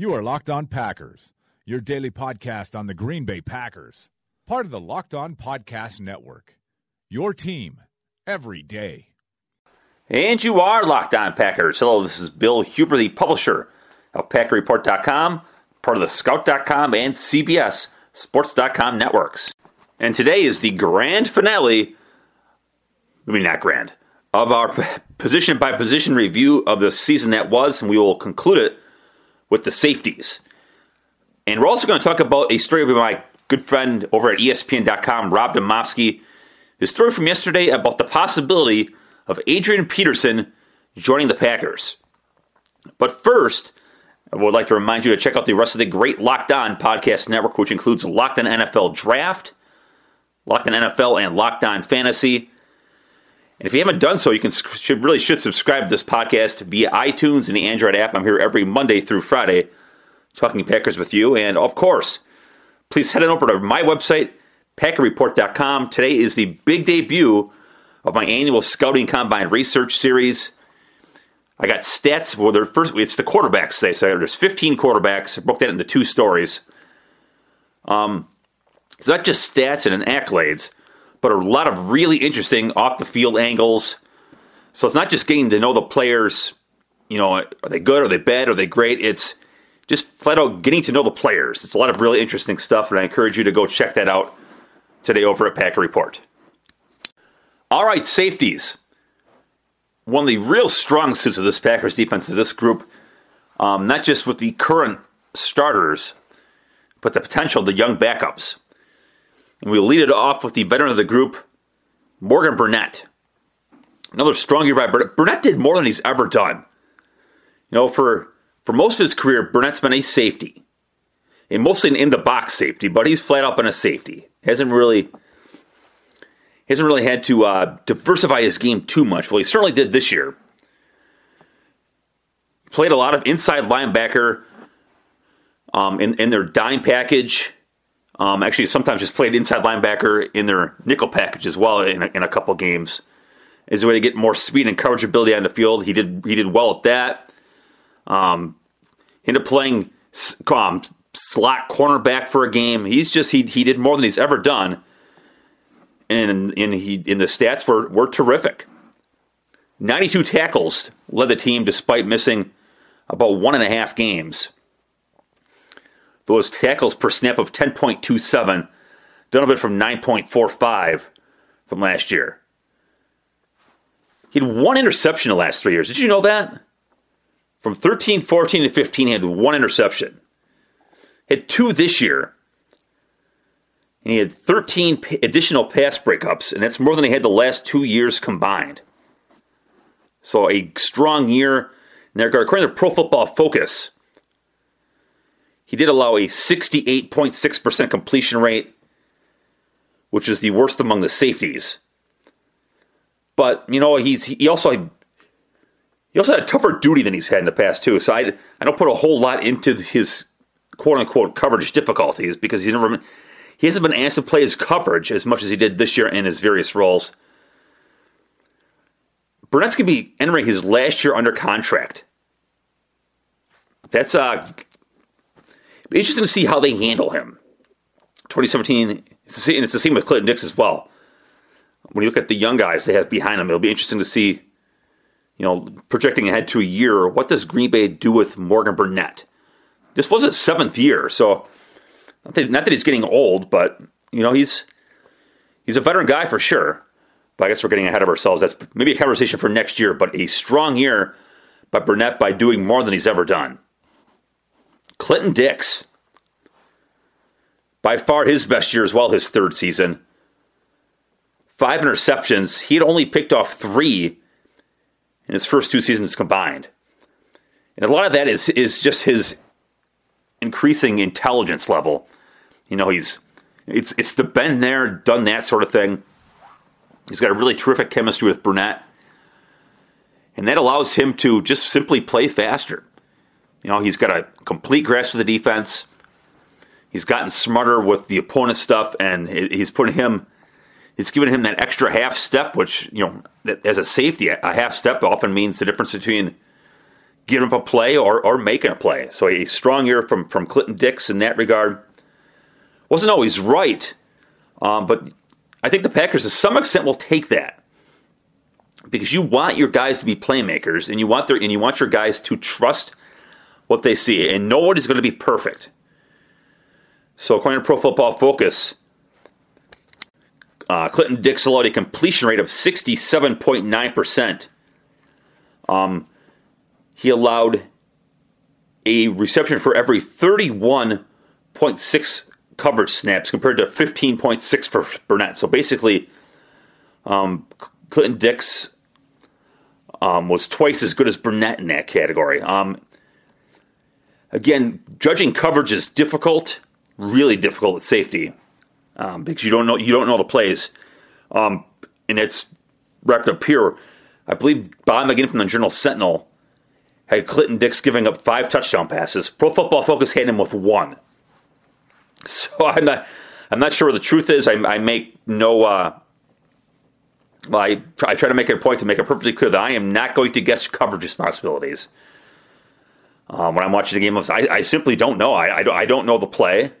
You are Locked On Packers, your daily podcast on the Green Bay Packers. Part of the Locked On Podcast Network. Your team every day. And you are Locked On Packers. Hello, this is Bill Huber, the publisher of PackerReport.com, part of the Scout.com and CBS Sports.com networks. And today is the grand finale, I mean, not grand, of our position by position review of the season that was, and we will conclude it with the safeties. And we're also going to talk about a story by my good friend over at ESPN.com, Rob Demovsky. His story from yesterday about the possibility of Adrian Peterson joining the Packers. But first, I would like to remind you to check out the rest of the great Locked On podcast network, which includes Locked On NFL Draft, Locked On NFL, and Locked On Fantasy. And if you haven't done so, you can should, really should subscribe to this podcast via iTunes and the Android app. I'm here every Monday through Friday talking Packers with you. And of course, please head on over to my website, PackerReport.com. Today is the big debut of my annual Scouting Combine Research Series. I got stats for the first. It's the quarterbacks today, so there's 15 quarterbacks. I broke that into two stories. Um, it's not just stats and accolades, but a lot of really interesting off the field angles. So it's not just getting to know the players. You know, are they good? Are they bad? Are they great? It's just flat out getting to know the players. It's a lot of really interesting stuff, and I encourage you to go check that out today over at Packer Report. All right, safeties. One of the real strong suits of this Packers defense is this group, um, not just with the current starters, but the potential of the young backups. And we'll lead it off with the veteran of the group, Morgan Burnett. Another strong year by Burnett. Burnett did more than he's ever done. You know, for for most of his career, Burnett's been a safety, and mostly an in the box safety, but he's flat out been a safety. Hasn't really hasn't really had to uh, diversify his game too much. Well, he certainly did this year. Played a lot of inside linebacker um, in, in their dime package. Um, actually, sometimes just played inside linebacker in their nickel package as well in a, in a couple games. Is a way to get more speed and coverage ability on the field. He did he did well at that. Um, ended up playing um, slot cornerback for a game. He's just he he did more than he's ever done, and and he in the stats were were terrific. Ninety two tackles led the team despite missing about one and a half games. Those tackles per snap of ten point two seven, down a bit from nine point four five from last year. He had one interception in the last three years. Did you know that? From 13, 14, and 15, he had one interception had two this year. And he had 13 additional pass breakups, and that's more than he had the last two years combined. So a strong year. And according to Pro Football Focus, he did allow a 68.6% completion rate, which is the worst among the safeties. But you know, he's he also he also had a tougher duty than he's had in the past too. So I I don't put a whole lot into his quote unquote coverage difficulties because he never he hasn't been asked to play his coverage as much as he did this year in his various roles. Burnett's going to be entering his last year under contract. That's uh, interesting to see how they handle him. 2017, it's and it's the same with Clinton Dix as well. When you look at the young guys they have behind them, it'll be interesting to see, you know, projecting ahead to a year, what does Green Bay do with Morgan Burnett? This was his seventh year, so not that, not that he's getting old, but you know he's he's a veteran guy for sure. But I guess we're getting ahead of ourselves. That's maybe a conversation for next year. But a strong year by Burnett by doing more than he's ever done. Clinton Dix, by far his best year as well, his third season. Five interceptions. He had only picked off three in his first two seasons combined. And a lot of that is is just his increasing intelligence level. You know, he's it's it's the been there, done that sort of thing. He's got a really terrific chemistry with Burnett. And that allows him to just simply play faster. You know, he's got a complete grasp of the defense. He's gotten smarter with the opponent stuff, and he's putting him, he's giving him that extra half step, which, you know, as a safety, a half step often means the difference between giving up a play or, or making a play. So a strong year from, from Clinton Dix in that regard. Wasn't always right, um, but I think the Packers, to some extent, will take that because you want your guys to be playmakers, and you want their and you want your guys to trust what they see, and nobody's going to be perfect. So, according to Pro Football Focus, uh, Clinton Dix allowed a completion rate of 67.9%. Um, he allowed a reception for every 31.6 coverage snaps compared to 15.6 for Burnett. So basically, um, Clinton Dix um, was twice as good as Burnett in that category. Um, again, judging coverage is difficult, really difficult at safety um, because you don't know you don't know the plays, um, and it's wrapped up here. I believe Bob McGinn from the Journal Sentinel had Clinton Dix giving up five touchdown passes. Pro Football Focus had him with one. So I'm not I'm not sure what the truth is. I, I make no. Uh, well, I try, I try to make a point to make it perfectly clear that I am not going to guess coverage responsibilities. Um, when I'm watching the game, I, I simply don't know. I, I, I, don't know the play.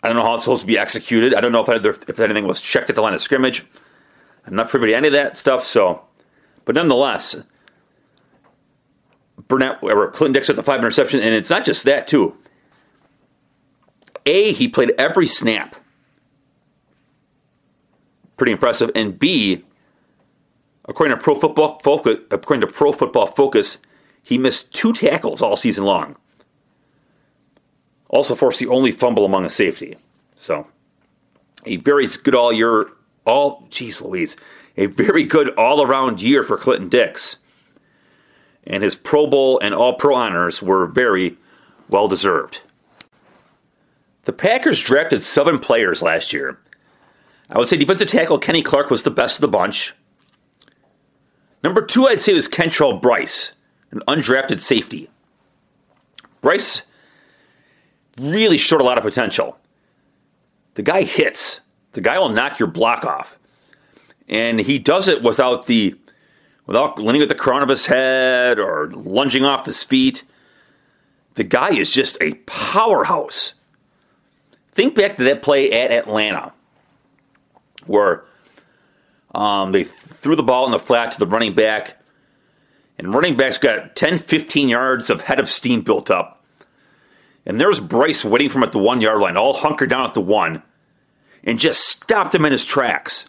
I don't know how it's supposed to be executed. I don't know if, either, if anything was checked at the line of scrimmage. I'm not privy to any of that stuff. So, but nonetheless, Burnett or Clinton Dix with the five interception, and it's not just that too. A, he played every snap. Pretty impressive. And B, according to Pro Football Focus, according to Pro Football Focus, he missed two tackles all season long. Also forced the only fumble among a safety. So, a very good all year, all, geez Louise, a very good all around year for Clinton Dix. And his Pro Bowl and All Pro honors were very well deserved. The Packers drafted seven players last year. I would say defensive tackle Kenny Clark was the best of the bunch. Number two, I'd say was Kentrell Brice an undrafted safety. Brice really showed a lot of potential. The guy hits. The guy will knock your block off. And he does it without the without leaning at the crown of his head or lunging off his feet. The guy is just a powerhouse. Think back to that play at Atlanta where um, they threw the ball in the flat to the running back and running back's got 10, 15 yards of head of steam built up. And there's Brice waiting for him at the one yard line, all hunkered down at the one, and just stopped him in his tracks.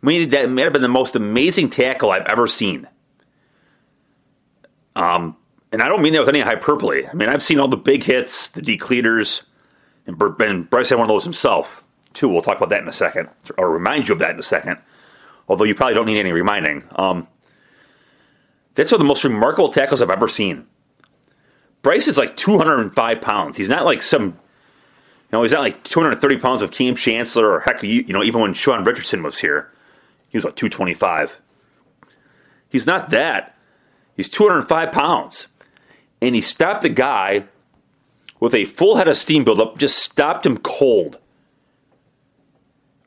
Meaning that may have been the most amazing tackle I've ever seen. Um, and I don't mean that with any hyperbole. I mean, I've seen all the big hits, the decleaters, and, and Brice had one of those himself, too. We'll talk about that in a second, or remind you of that in a second. Although you probably don't need any reminding. Um, that's one of the most remarkable tackles I've ever seen. Brice is like 205 pounds. He's not like some, you know, he's not like 230 pounds of Kam Chancellor or heck, you, you know, even when Sean Richardson was here, he was like 225. He's not that. He's 205 pounds. And he stopped the guy with a full head of steam buildup, just stopped him cold.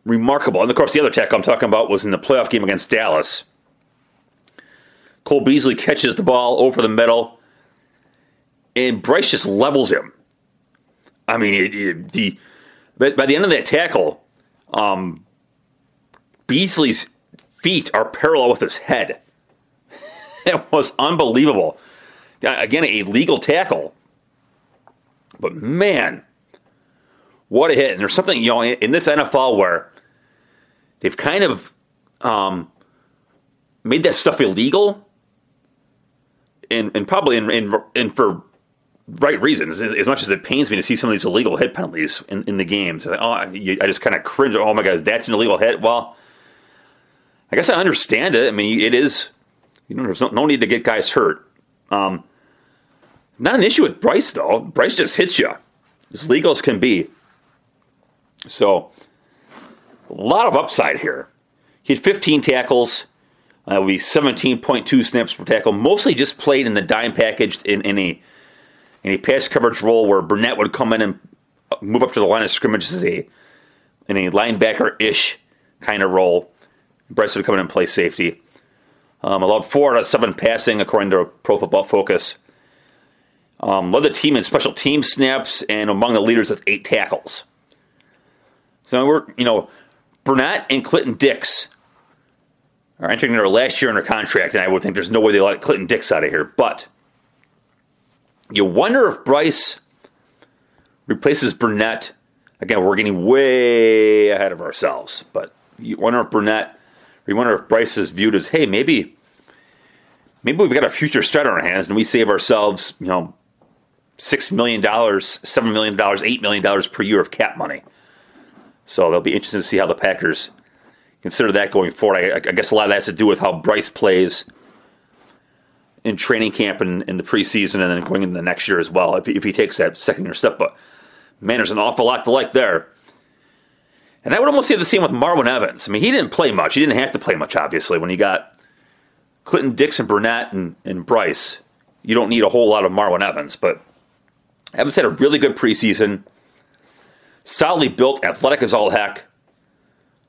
Remarkable. And of course, the other tackle I'm talking about was in the playoff game against Dallas Cole Beasley catches the ball over the middle, and Brice just levels him. I mean, it, it, the by the end of that tackle, um, Beasley's feet are parallel with his head. it was unbelievable. Again, a legal tackle, but man, what a hit! And there's something you know in, in this NFL where they've kind of um, made that stuff illegal and, and probably in, in, in for right reasons. As much as it pains me to see some of these illegal hit penalties in, in the games, oh, I, I just kind of cringe. Oh my god, that's an illegal hit. Well, I guess I understand it. I mean, it is. You know, there's no, no need to get guys hurt. Um, Not an issue with Brice, though. Brice just hits you as legal as can be. So, a lot of upside here. He had 15 tackles. That would be 17.2 snaps per tackle. Mostly just played in the dime package in, in a in a pass coverage role where Burnett would come in and move up to the line of scrimmage as a in a linebacker ish kind of role. Brice would come in and play safety. Um, allowed four out of seven passing according to Pro Football Focus. Um, led the team in special team snaps and among the leaders with eight tackles. So we're you know Burnett and Clinton Dix are entering their last year under contract, and I would think there's no way they let Clinton Dix out of here. But you wonder if Brice replaces Burnett. Again, we're getting way ahead of ourselves, but you wonder if Burnett, you wonder if Brice is viewed as, hey, maybe, maybe we've got a future stud on our hands, and we save ourselves, you know, six million dollars, seven million dollars, eight million dollars per year of cap money. So they'll be interesting to see how the Packers consider that going forward. I, I, guess a lot of that has to do with how Brice plays in training camp and in the preseason and then going into the next year as well, if, if he takes that second year step. But man, there's an awful lot to like there. And I would almost say the same with Marwin Evans. I mean, he didn't play much. He didn't have to play much, obviously, when you got Clinton Dixon, Burnett, and, and Brice. You don't need a whole lot of Marwin Evans, but Evans had a really good preseason. Solidly built, athletic as all heck.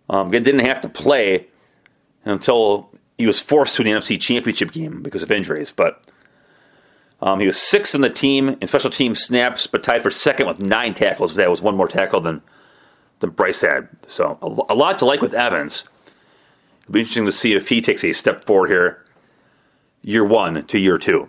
Um, didn't have to play until he was forced to the NFC Championship game because of injuries. But um, he was sixth in the team in special team snaps, but tied for second with nine tackles. That was one more tackle than than Brice had. So a, a lot to like with Evans. It'll be interesting to see if he takes a step forward here, year one to year two.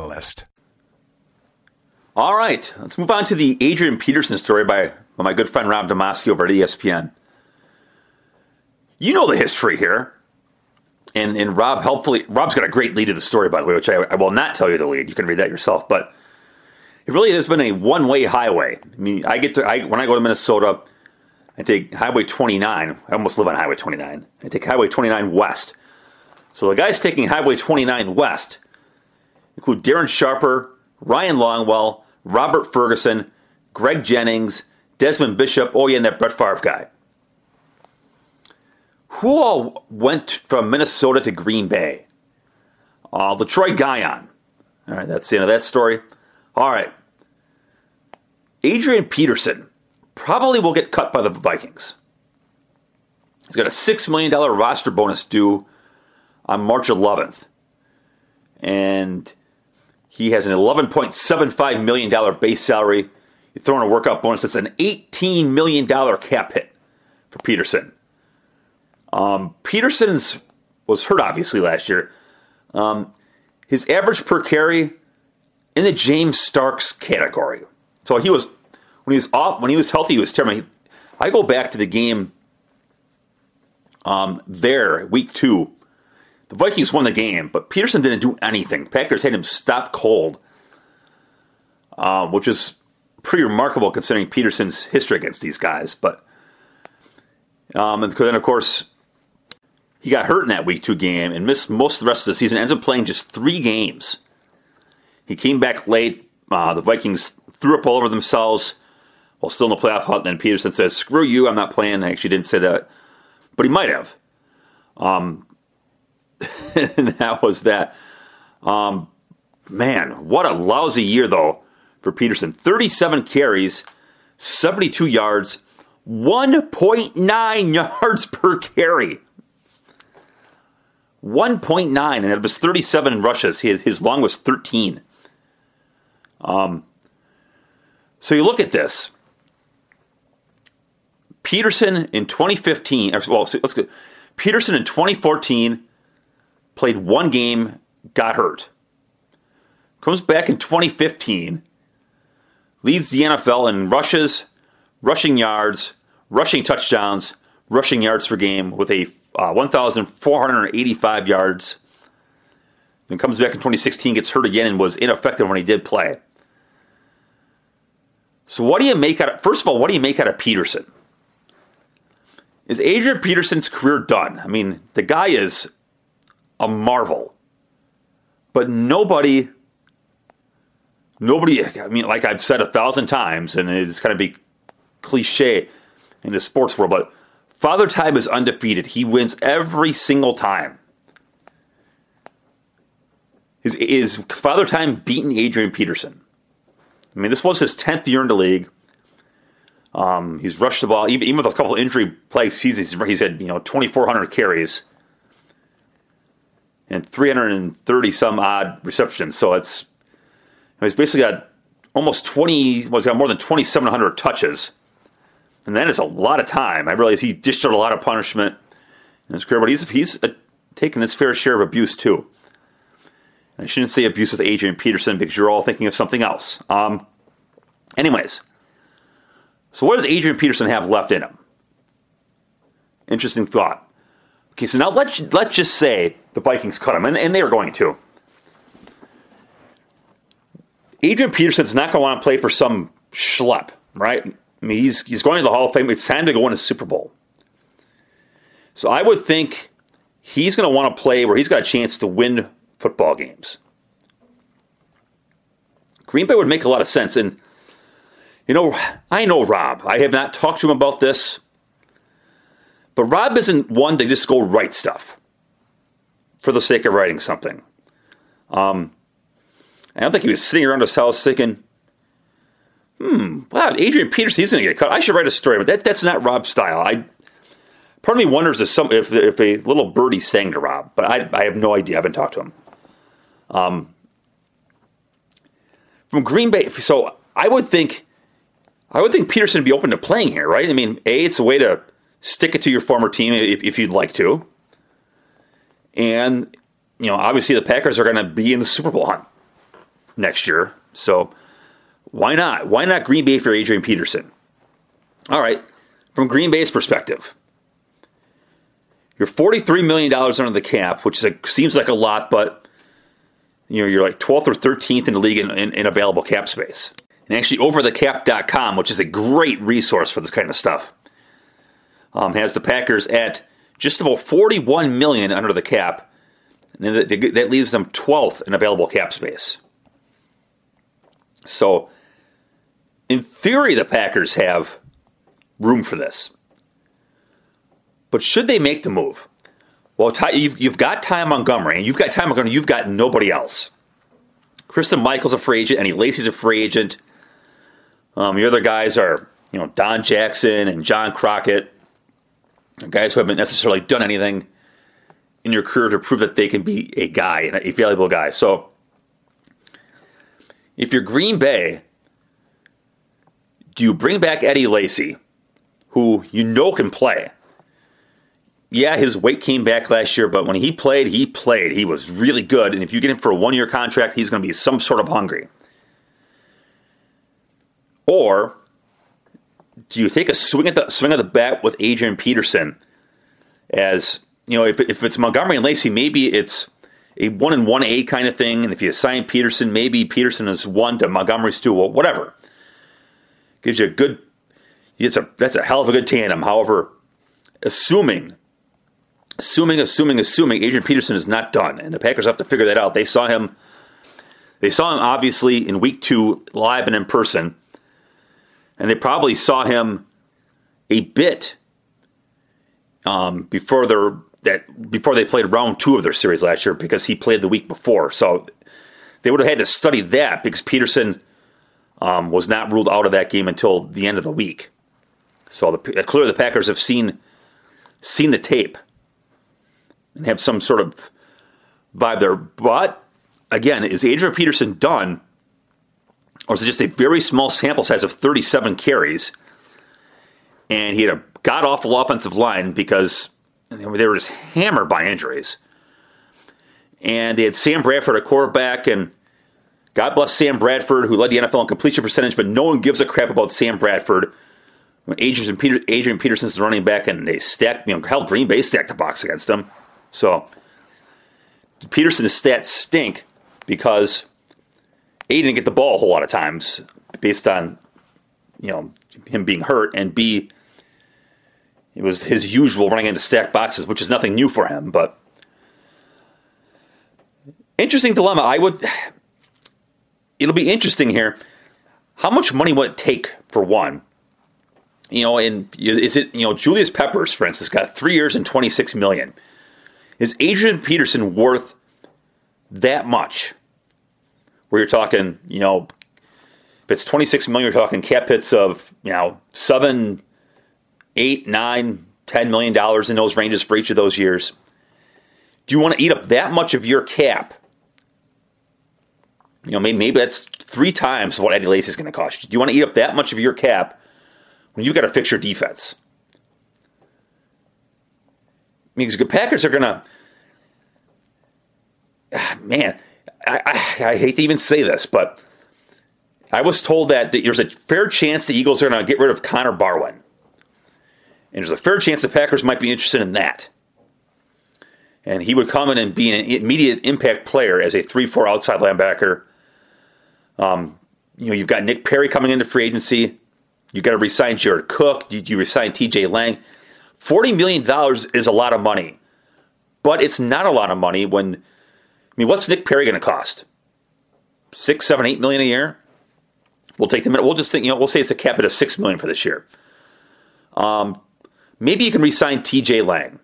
Catalyst. All right, let's move on to the Adrian Peterson story by, by my good friend Rob Demovsky over at ESPN. You know the history here. And, and Rob helpfully, Rob's got a great lead to the story, by the way, which I, I will not tell you the lead. You can read that yourself. But it really has been a one way highway. I mean, I get to, I, when I go to Minnesota, I take Highway 29. I almost live on Highway 29. I take Highway 29 west. So the guy's taking Highway 29 west include Darren Sharper, Ryan Longwell, Robert Ferguson, Greg Jennings, Desmond Bishop, oh yeah, and that Brett Favre guy. Who all went from Minnesota to Green Bay? Uh, Letroy Guion. All right, that's the end of that story. All right. Adrian Peterson probably will get cut by the Vikings. He's got a $6 million roster bonus due on March 11th. And he has an $11.75 million base salary. You throw in a workout bonus, that's an $18 million cap hit for Peterson. Um, was hurt obviously last year. Um, his average per carry in the James Starks category. So he was when he was off when he was healthy, he was terrible. I go back to the game um, there, week two, the Vikings won the game, but Peterson didn't do anything. Packers had him stop cold, um, which is pretty remarkable considering Peterson's history against these guys. But um, and then, of course, he got hurt in that week two game and missed most of the rest of the season. Ends up playing just three games. He came back late. Uh, the Vikings threw up all over themselves while still in the playoff hunt. And then Peterson says, "Screw you, I'm not playing." I actually didn't say that, but he might have. Um, and that was that. Um, man, what a lousy year, though, for Peterson. 37 carries, 72 yards, 1.9 yards per carry. 1.9, and it was 37 rushes. His long was 13. Um, so you look at this. Peterson in 2015, well, let's go. Peterson in 2014 played one game, got hurt. comes back in 2015, leads the NFL in rushes, rushing yards, rushing touchdowns, rushing yards per game with a uh, 1,485 yards. Then comes back in 2016, gets hurt again, and was ineffective when he did play. So, what do you make out of, first of all, what do you make out of Peterson? Is Adrian Peterson's career done? I mean, the guy is a marvel. But nobody, nobody, I mean, like I've said a thousand times, and it's kind of be cliche in the sports world, but Father Time is undefeated. He wins every single time. Is, is Father Time beaten Adrian Peterson? I mean, this was his 10th year in the league. Um, he's rushed the ball, even, even with a couple injury plagued seasons. He's had you know 2,400 carries and 330 some odd receptions. So it's he's basically got almost 20. Well, he's got more than 2,700 touches, and that is a lot of time. I realize he dished out a lot of punishment in his career, but he's he's uh, taken his fair share of abuse too. I shouldn't say abuse with Adrian Peterson because you're all thinking of something else. Um, anyways, so what does Adrian Peterson have left in him? Interesting thought. Okay, so now let's let's just say the Vikings cut him, and, and they are going to. Adrian Peterson's not going to want to play for some schlep, right? I mean, he's he's going to the Hall of Fame. It's time to go win a Super Bowl. So I would think he's going to want to play where he's got a chance to win football games. Green Bay would make a lot of sense. And, you know, I know Rob. I have not talked to him about this. But Rob isn't one to just go write stuff for the sake of writing something. Um, I don't think he was sitting around his house thinking, hmm, wow, Adrian Peterson, he's going to get cut. I should write a story, but that, that's not Rob's style. I Part of me wonders if some if, if a little birdie sang to Rob, but I, I have no idea. I haven't talked to him. Um, from Green Bay, so I would think, I would think Peterson would be open to playing here, right? I mean, a it's a way to stick it to your former team if, if you'd like to, and you know, obviously the Packers are going to be in the Super Bowl hunt next year, so why not? Why not Green Bay for Adrian Peterson? All right, from Green Bay's perspective. You're $43 million under the cap, which a, seems like a lot, but you know, you're like 12th or 13th in the league in, in, in available cap space. And actually, overthecap.com, which is a great resource for this kind of stuff, um, has the Packers at just about 41 million under the cap. And that, leaves them 12th in available cap space. So, in theory, the Packers have room for this. But should they make the move? Well, Ty, you've, you've got Ty Montgomery, and you've got Ty Montgomery, you've got nobody else. Christine Michael's a free agent, Eddie Lacy's a free agent. Um, the other guys are, you know, Don Jackson and John Crockett, guys who haven't necessarily done anything in your career to prove that they can be a guy a valuable guy. So, if you're Green Bay, do you bring back Eddie Lacy, who you know can play? yeah, his weight came back last year, but when he played, he played. He was really good. And if you get him for a one year contract, he's going to be some sort of hungry. Or do you take a swing at the swing of the bat with Adrian Peterson? As you know, if, if it's Montgomery and Lacy, maybe it's a one and one A kind of thing. And if you assign Peterson, maybe Peterson is one to Montgomery's two, well, whatever. Gives you a good. It's a that's a hell of a good tandem. However, assuming assuming, assuming, assuming Adrian Peterson is not done, and the Packers have to figure that out. They saw him. They saw him obviously in week two live and in person, and they probably saw him a bit um, before their that before they played round two of their series last year because he played the week before. So they would have had to study that because Peterson um, was not ruled out of that game until the end of the week. So the, clearly the Packers have seen seen the tape and have some sort of vibe there. But again, is Adrian Peterson done? Or it just a very small sample size of 37 carries? And he had a god awful offensive line because they were just hammered by injuries. And they had Sam Bradford, a quarterback, and God bless Sam Bradford, who led the NFL in completion percentage, but no one gives a crap about Sam Bradford. When Adrian, Peter, Adrian Peterson's running back, and they stacked, you know, hell, Green Bay stacked the box against him. So Peterson's stats stink because A didn't get the ball a whole lot of times based on you know him being hurt, and B it was his usual running into stacked boxes, which is nothing new for him. But interesting dilemma. I would. It'll be interesting here. How much money would it take for one? You know, and is it you know Julius Peppers, for instance, got three years and twenty six million. Is Adrian Peterson worth that much? Where you're talking, you know, if it's 26 million, you're talking cap hits of, you know, seven, eight, nine, ten million dollars in those ranges for each of those years. Do you want to eat up that much of your cap? You know, maybe, maybe that's three times what Eddie Lacy is going to cost you. Do you want to eat up that much of your cap when you've got to fix your defense? I mean, because the Packers are going to, man, I, I, I, hate to even say this, but I was told that there's a fair chance the Eagles are going to get rid of Connor Barwin. And there's a fair chance the Packers might be interested in that. And he would come in and be an immediate impact player as a 3 4 outside linebacker. Um, you know, you've got Nick Perry coming into free agency. You've got to resign Jared Cook. You, you resign TJ Lang. $40 million is a lot of money, but it's not a lot of money when, mean, what's Nick Perry going to cost? Six, seven, eight million a year? We'll take the minute. We'll just think, you know, we'll say it's a cap at a six million for this year. Um, maybe you can resign TJ Lang.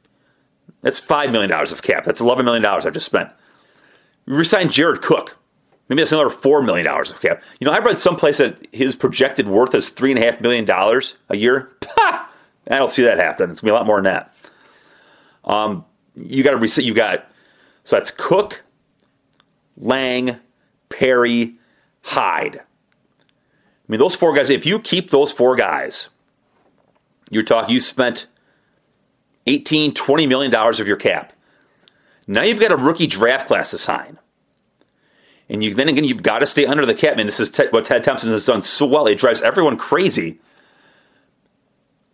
That's $5 million of cap. That's $11 million I've just spent. resign Jared Cook. Maybe that's another $4 million of cap. You know, I read someplace that his projected worth is $3.5 million a year. I don't see that happen. It's gonna be a lot more than that. Um, you got to reset. You got so that's Cook, Lang, Perry, Hyde. I mean, those four guys. If you keep those four guys, you're talking. You spent 18, 20 million dollars of your cap. Now you've got a rookie draft class to sign. And you then again, you've got to stay under the cap. Man, this is what Ted Thompson has done so well. It drives everyone crazy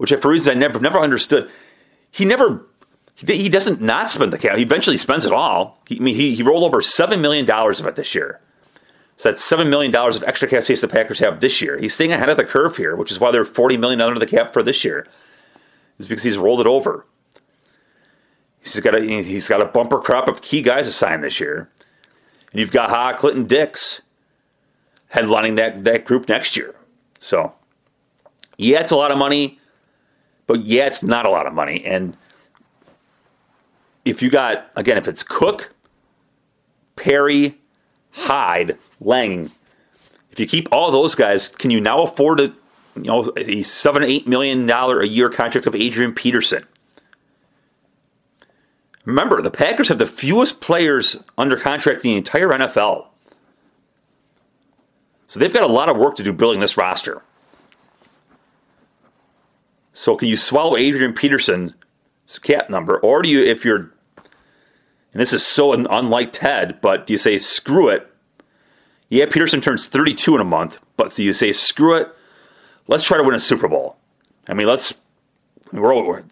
which for reasons I never never understood. He never he, doesn't not spend the cap. He eventually spends it all. He, I mean, he, he rolled over seven million dollars of it this year. So that's seven million dollars of extra cap space the Packers have this year. He's staying ahead of the curve here, which is why they're forty million under the cap for this year. Is because he's rolled it over. He's got a he's got a bumper crop of key guys assigned this year, and you've got Ha Clinton Dix headlining that that group next year. So yeah, it's a lot of money. But yeah, it's not a lot of money. And if you got, again, if it's Cook, Perry, Hyde, Lang, if you keep all those guys, can you now afford a you know a seven eight million dollar a year contract of Adrian Peterson? Remember, the Packers have the fewest players under contract in the entire NFL. So they've got a lot of work to do building this roster. So can you swallow Adrian Peterson's cap number, or do you, if you're, and this is so unlike Ted, but do you say screw it? Yeah, Peterson turns 32 in a month, but so you say screw it. Let's try to win a Super Bowl. I mean, let's we're,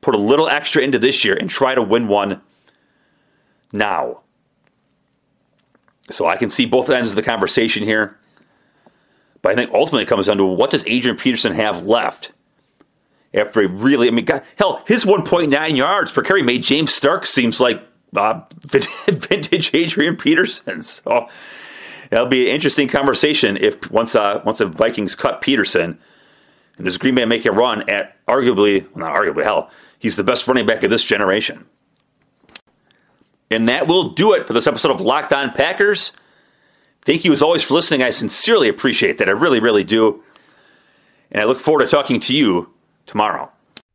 put a little extra into this year and try to win one now. So I can see both ends of the conversation here. But I think ultimately it comes down to what does Adrian Peterson have left? after a really, I mean, God, hell, his 1.9 yards per carry made James Stark seems like uh, vintage Adrian Peterson. So that'll be an interesting conversation if once uh, once the Vikings cut Peterson and does Green Bay make a run at arguably, well, not arguably, hell, he's the best running back of this generation. And that will do it for this episode of Locked On Packers. Thank you as always for listening. I sincerely appreciate that. I really, really do. And I look forward to talking to you tomorrow.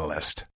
catalyst.